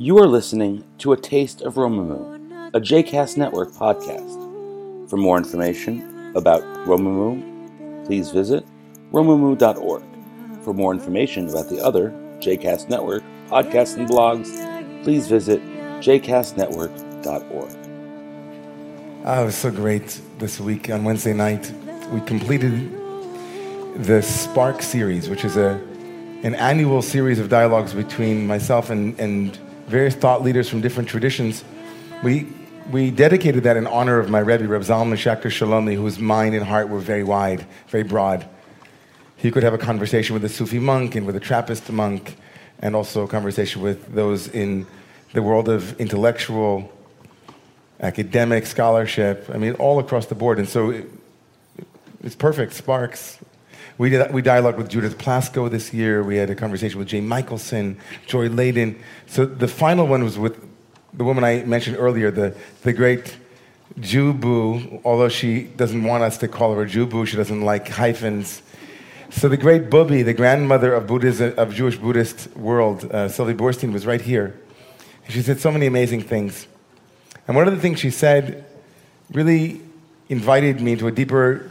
You are listening to A Taste of Romemu, a JCast Network podcast. For more information about Romemu, please visit romemu.org. For more information about the other JCast Network podcasts and blogs, please visit jcastnetwork.org. Oh, it was so great this week on Wednesday night. We completed the Spark series, which is a, an annual series of dialogues between myself and, and various thought leaders from different traditions. We, we dedicated that in honor of my Rebbe, Reb Zalman Schachter Shalomi, whose mind and heart were very wide, very broad. He could have a conversation with a Sufi monk and with a Trappist monk, and also a conversation with those in the world of intellectual, academic scholarship. I mean, all across the board. And so it, it's perfect. Sparks. We, did, we dialogued with Judith Plaskow this year. We had a conversation with Jay Michaelson, Joy Ladin. So the final one was with the woman I mentioned earlier, the, the great Jubu, although she doesn't want us to call her Jubu, she doesn't like hyphens. So the great Bubi, the grandmother of, Buddhism, of Jewish Buddhist world, uh, Sylvie Boorstein, was right here. She said so many amazing things. And one of the things she said really invited me to a deeper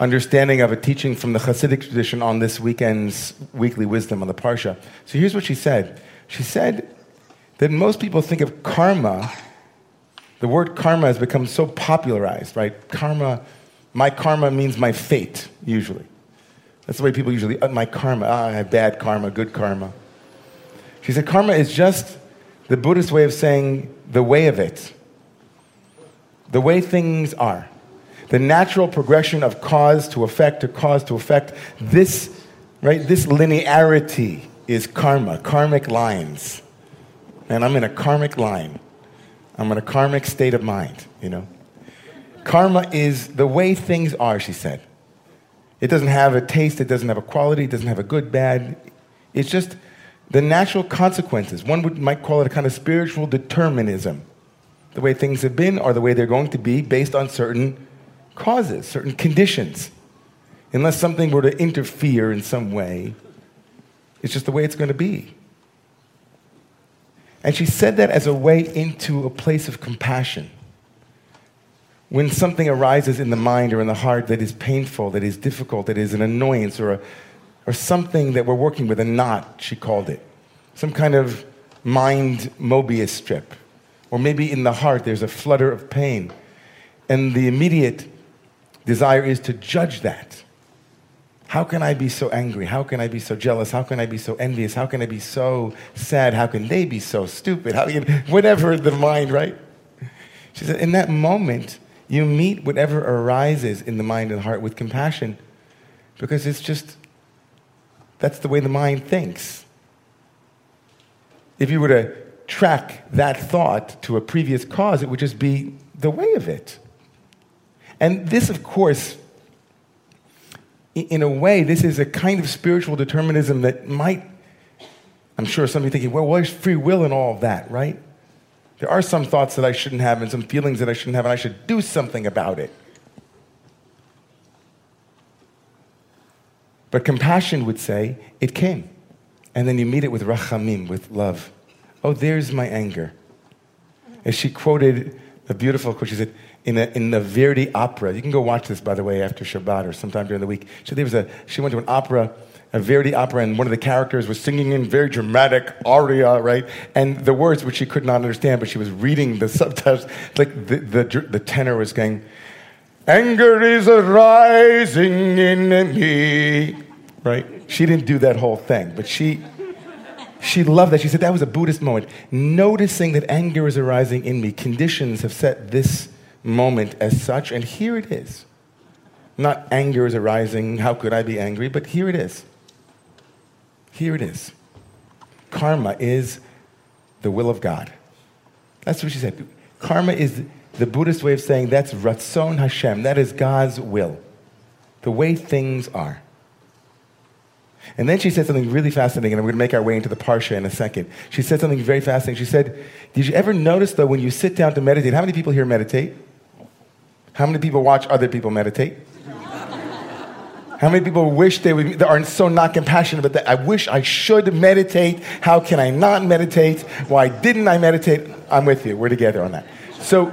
understanding of a teaching from the Hasidic tradition on this weekend's weekly wisdom on the Parsha. So here's what she said. She said that most people think of karma, the word karma has become so popularized, right? Karma, my karma means my fate, usually. That's the way people usually, uh, my karma, ah, I have bad karma, good karma. She said karma is just the Buddhist way of saying the way of it, the way things are the natural progression of cause to effect to cause to effect. This, right, this linearity is karma, karmic lines. And I'm in a karmic line. I'm in a karmic state of mind, you know. Karma is the way things are, she said. It doesn't have a taste, it doesn't have a quality, it doesn't have a good, bad. It's just the natural consequences. One would, might call it a kind of spiritual determinism. The way things have been or the way they're going to be based on certain causes, certain conditions. Unless something were to interfere in some way, it's just the way it's going to be. And she said that as a way into a place of compassion. When something arises in the mind or in the heart that is painful, that is difficult, that is an annoyance or, a, or something that we're working with, a knot, she called it, some kind of mind Mobius strip. Or maybe in the heart there's a flutter of pain. And the immediate desire is to judge that. How can I be so angry? How can I be so jealous? How can I be so envious? How can I be so sad? How can they be so stupid? How can, whatever the mind, right? She said, in that moment, you meet whatever arises in the mind and heart with compassion because it's just, that's the way the mind thinks. If you were to track that thought to a previous cause, it would just be the way of it. And this, of course, in a way, this is a kind of spiritual determinism that might, I'm sure some of you thinking, well, where's free will and all of that, right? There are some thoughts that I shouldn't have and some feelings that I shouldn't have, and I should do something about it. But compassion would say, it came. And then you meet it with rachamim, with love. Oh, there's my anger. As she quoted a beautiful quote, she said, in, a, in the Verdi opera. You can go watch this, by the way, after Shabbat or sometime during the week. So there was a, she went to an opera, a Verdi opera, and one of the characters was singing in very dramatic aria, right? And the words, which she could not understand, but she was reading the subtitles, like the, the, the tenor was going, Anger is arising in me, right? She didn't do that whole thing, but she she loved that. She said that was a Buddhist moment. Noticing that anger is arising in me, conditions have set this moment as such, and here it is. Not anger is arising, how could I be angry? But here it is. Here it is. Karma is the will of God. That's what she said. Karma is the Buddhist way of saying that's Ratzon Hashem. That is God's will. The way things are. And then she said something really fascinating, and I'm going to make our way into the Parsha in a second. She said something very fascinating. She said, Did you ever notice, though, when you sit down to meditate, how many people here meditate? How many people watch other people meditate? How many people wish they would, are so not compassionate but that? I wish I should meditate. How can I not meditate? Why didn't I meditate? I'm with you. We're together on that. So,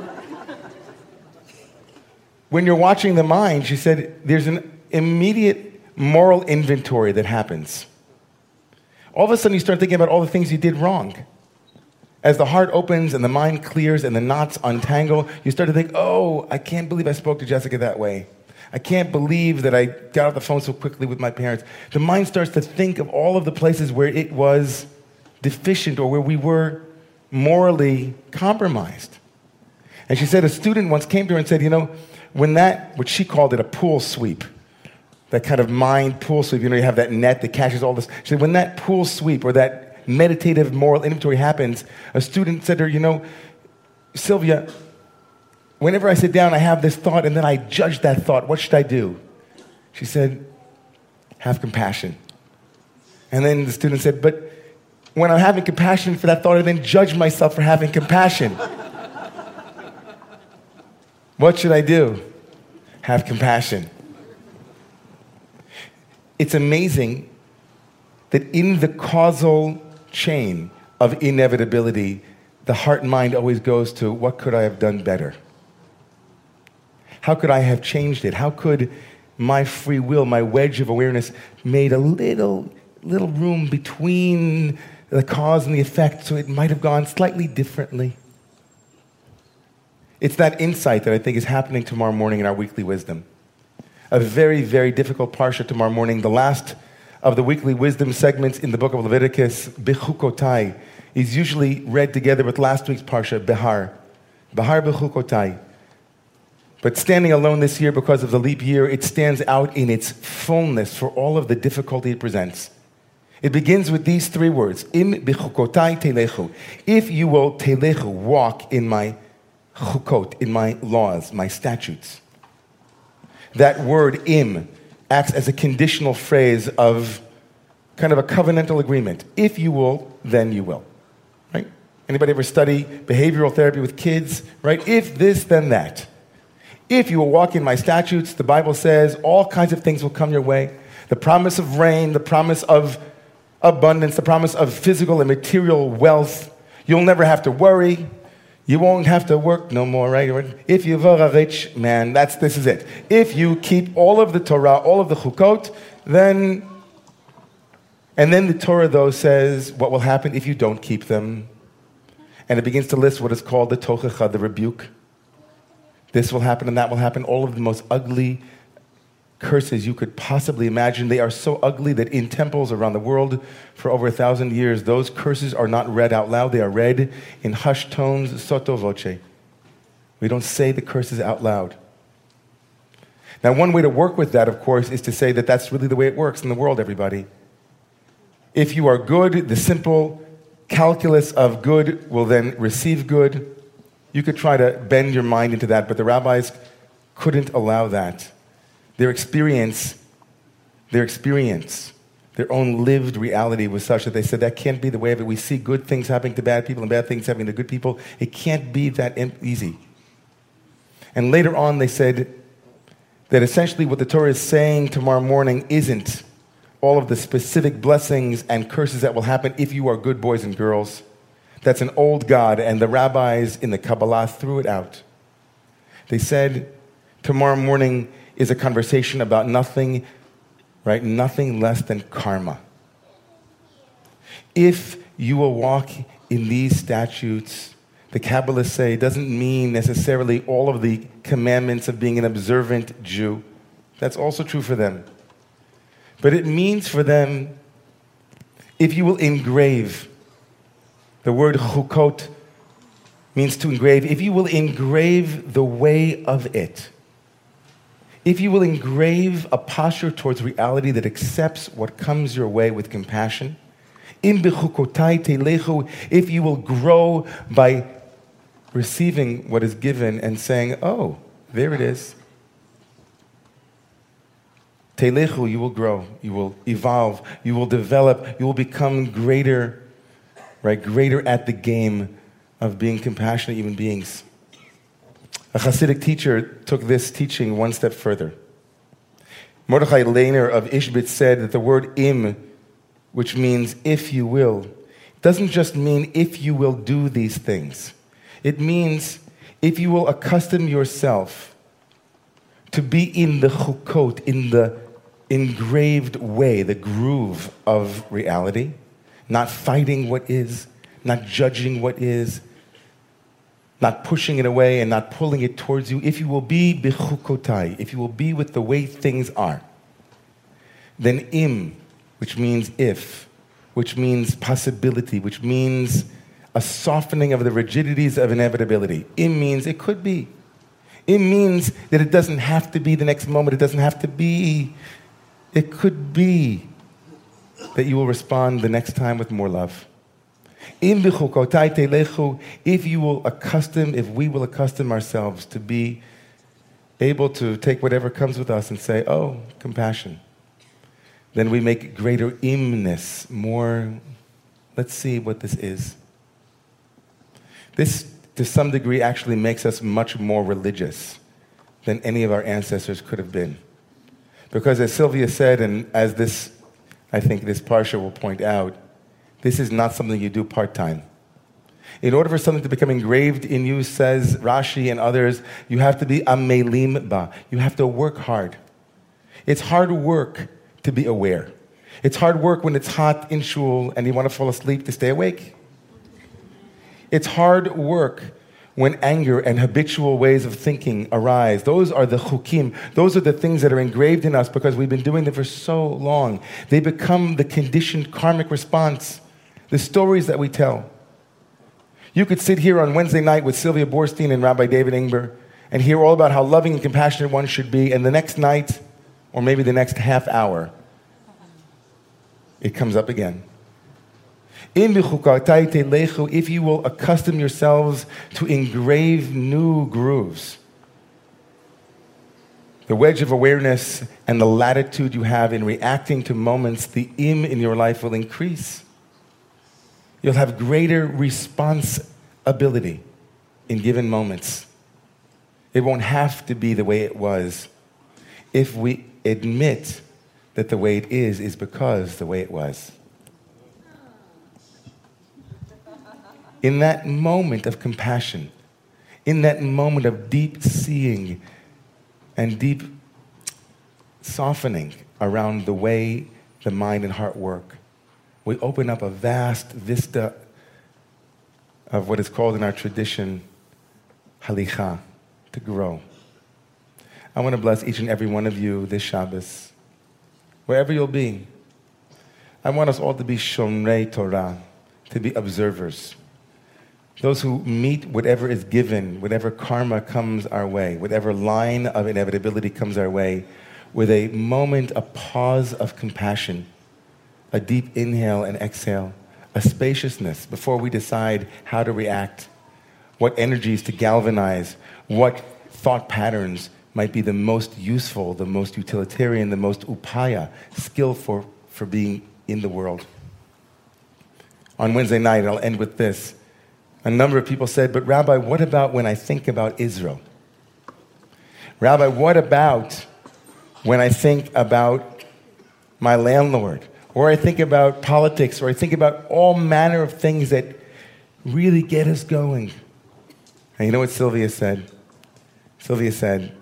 when you're watching the mind, she said, there's an immediate moral inventory that happens. All of a sudden, you start thinking about all the things you did wrong. As the heart opens and the mind clears and the knots untangle, you start to think, oh, I can't believe I spoke to Jessica that way. I can't believe that I got off the phone so quickly with my parents. The mind starts to think of all of the places where it was deficient or where we were morally compromised. And she said a student once came to her and said, You know, when that, what she called it a pool sweep, that kind of mind pool sweep, you know, you have that net that catches all this. She said, when that pool sweep or that meditative moral inventory happens, a student said to her, You know, Sylvia, whenever I sit down, I have this thought and then I judge that thought. What should I do? She said, Have compassion. And then the student said, But when I'm having compassion for that thought, I then judge myself for having compassion. What should I do? Have compassion. It's amazing that in the causal chain of inevitability, the heart and mind always goes to what could I have done better? How could I have changed it? How could my free will, my wedge of awareness, made a little, little room between the cause and the effect so it might have gone slightly differently? It's that insight that I think is happening tomorrow morning in our weekly wisdom. A very, very difficult parsha tomorrow morning. The last of the weekly wisdom segments in the book of Leviticus, Bechukotai, is usually read together with last week's parsha, Behar. Behar Bechukotai. But standing alone this year because of the leap year, it stands out in its fullness for all of the difficulty it presents. It begins with these three words, Im bichukotai telechu. If you will telechu, walk in my chukot, in my laws, my statutes. That word im acts as a conditional phrase of kind of a covenantal agreement. If you will, then you will. Right? Anybody ever study behavioral therapy with kids? Right? If this, then that. If you will walk in my statutes, the Bible says all kinds of things will come your way. The promise of rain, the promise of abundance, the promise of physical and material wealth. You'll never have to worry. You won't have to work no more, right? If you were a rich man, that's this is it. If you keep all of the Torah, all of the chukot, then and then the Torah though says what will happen if you don't keep them. And it begins to list what is called the tochacha, the rebuke. This will happen and that will happen. All of the most ugly curses you could possibly imagine. They are so ugly that in temples around the world for over a thousand years, those curses are not read out loud. They are read in hushed tones, sotto voce. We don't say the curses out loud. Now, one way to work with that, of course, is to say that that's really the way it works in the world, everybody. If you are good, the simple calculus of good will then receive good. You could try to bend your mind into that, but the rabbis couldn't allow that. Their experience, their experience, their own lived reality was such that they said that can't be the way of it. We see good things happening to bad people and bad things happening to good people. It can't be that easy. And later on, they said that essentially what the Torah is saying tomorrow morning isn't all of the specific blessings and curses that will happen if you are good boys and girls. That's an old God, and the rabbis in the Kabbalah threw it out. They said, tomorrow morning, is a conversation about nothing, right? Nothing less than karma. If you will walk in these statutes, the Kabbalists say doesn't mean necessarily all of the commandments of being an observant Jew. That's also true for them. But it means for them, if you will engrave, the word chukot means to engrave, if you will engrave the way of it, if you will engrave a posture towards reality that accepts what comes your way with compassion, if you will grow by receiving what is given and saying, oh, there it is. Telechu, you will grow, you will evolve, you will develop, you will become greater, right? Greater at the game of being compassionate human beings. A Hasidic teacher took this teaching one step further. Mordechai Leiner of Ishbitz said that the word im, which means if you will, doesn't just mean if you will do these things. It means if you will accustom yourself to be in the chukot, in the engraved way, the groove of reality, not fighting what is, not judging what is, not pushing it away and not pulling it towards you, if you will be bichukotai, if you will be with the way things are, then im, which means if, which means possibility, which means a softening of the rigidities of inevitability. Im means it could be. It means that it doesn't have to be the next moment. It doesn't have to be. It could be that you will respond the next time with more love. If you will accustom, if we will accustom ourselves to be able to take whatever comes with us and say, oh, compassion, then we make greater imness, more, let's see what this is. This, to some degree, actually makes us much more religious than any of our ancestors could have been. Because as Sylvia said, and as this, I think this Parsha will point out, this is not something you do part time. In order for something to become engraved in you, says Rashi and others, you have to be amelim ba. You have to work hard. It's hard work to be aware. It's hard work when it's hot in shul and you want to fall asleep to stay awake. It's hard work when anger and habitual ways of thinking arise. Those are the chukim. Those are the things that are engraved in us because we've been doing them for so long. They become the conditioned karmic response the stories that we tell. You could sit here on Wednesday night with Sylvia Boorstein and Rabbi David Ingber and hear all about how loving and compassionate one should be, and the next night, or maybe the next half hour, it comes up again. If you will accustom yourselves to engrave new grooves, the wedge of awareness and the latitude you have in reacting to moments, the im in your life will increase. You'll have greater responsibility in given moments. It won't have to be the way it was if we admit that the way it is is because the way it was. In that moment of compassion, in that moment of deep seeing and deep softening around the way the mind and heart work, we open up a vast vista of what is called in our tradition halicha, to grow. I want to bless each and every one of you this Shabbos, wherever you'll be. I want us all to be shomrei Torah, to be observers. Those who meet whatever is given, whatever karma comes our way, whatever line of inevitability comes our way, with a moment, a pause of compassion a deep inhale and exhale, a spaciousness before we decide how to react, what energies to galvanize, what thought patterns might be the most useful, the most utilitarian, the most upaya, skill for, for being in the world. On Wednesday night, I'll end with this. A number of people said, But Rabbi, what about when I think about Israel? Rabbi, what about when I think about my landlord? Or I think about politics, or I think about all manner of things that really get us going. And you know what Sylvia said? Sylvia said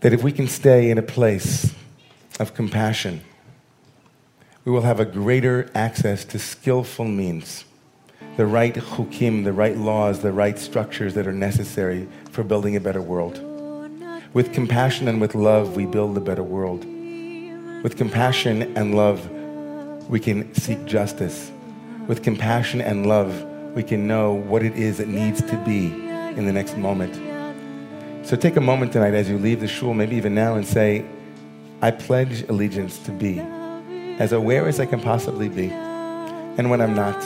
that if we can stay in a place of compassion, we will have a greater access to skillful means, the right chukim, the right laws, the right structures that are necessary for building a better world. With compassion and with love, we build a better world. With compassion and love, we can seek justice. With compassion and love, we can know what it is that needs to be in the next moment. So take a moment tonight as you leave the shul, maybe even now, and say, I pledge allegiance to be as aware as I can possibly be. And when I'm not,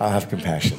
I'll have compassion.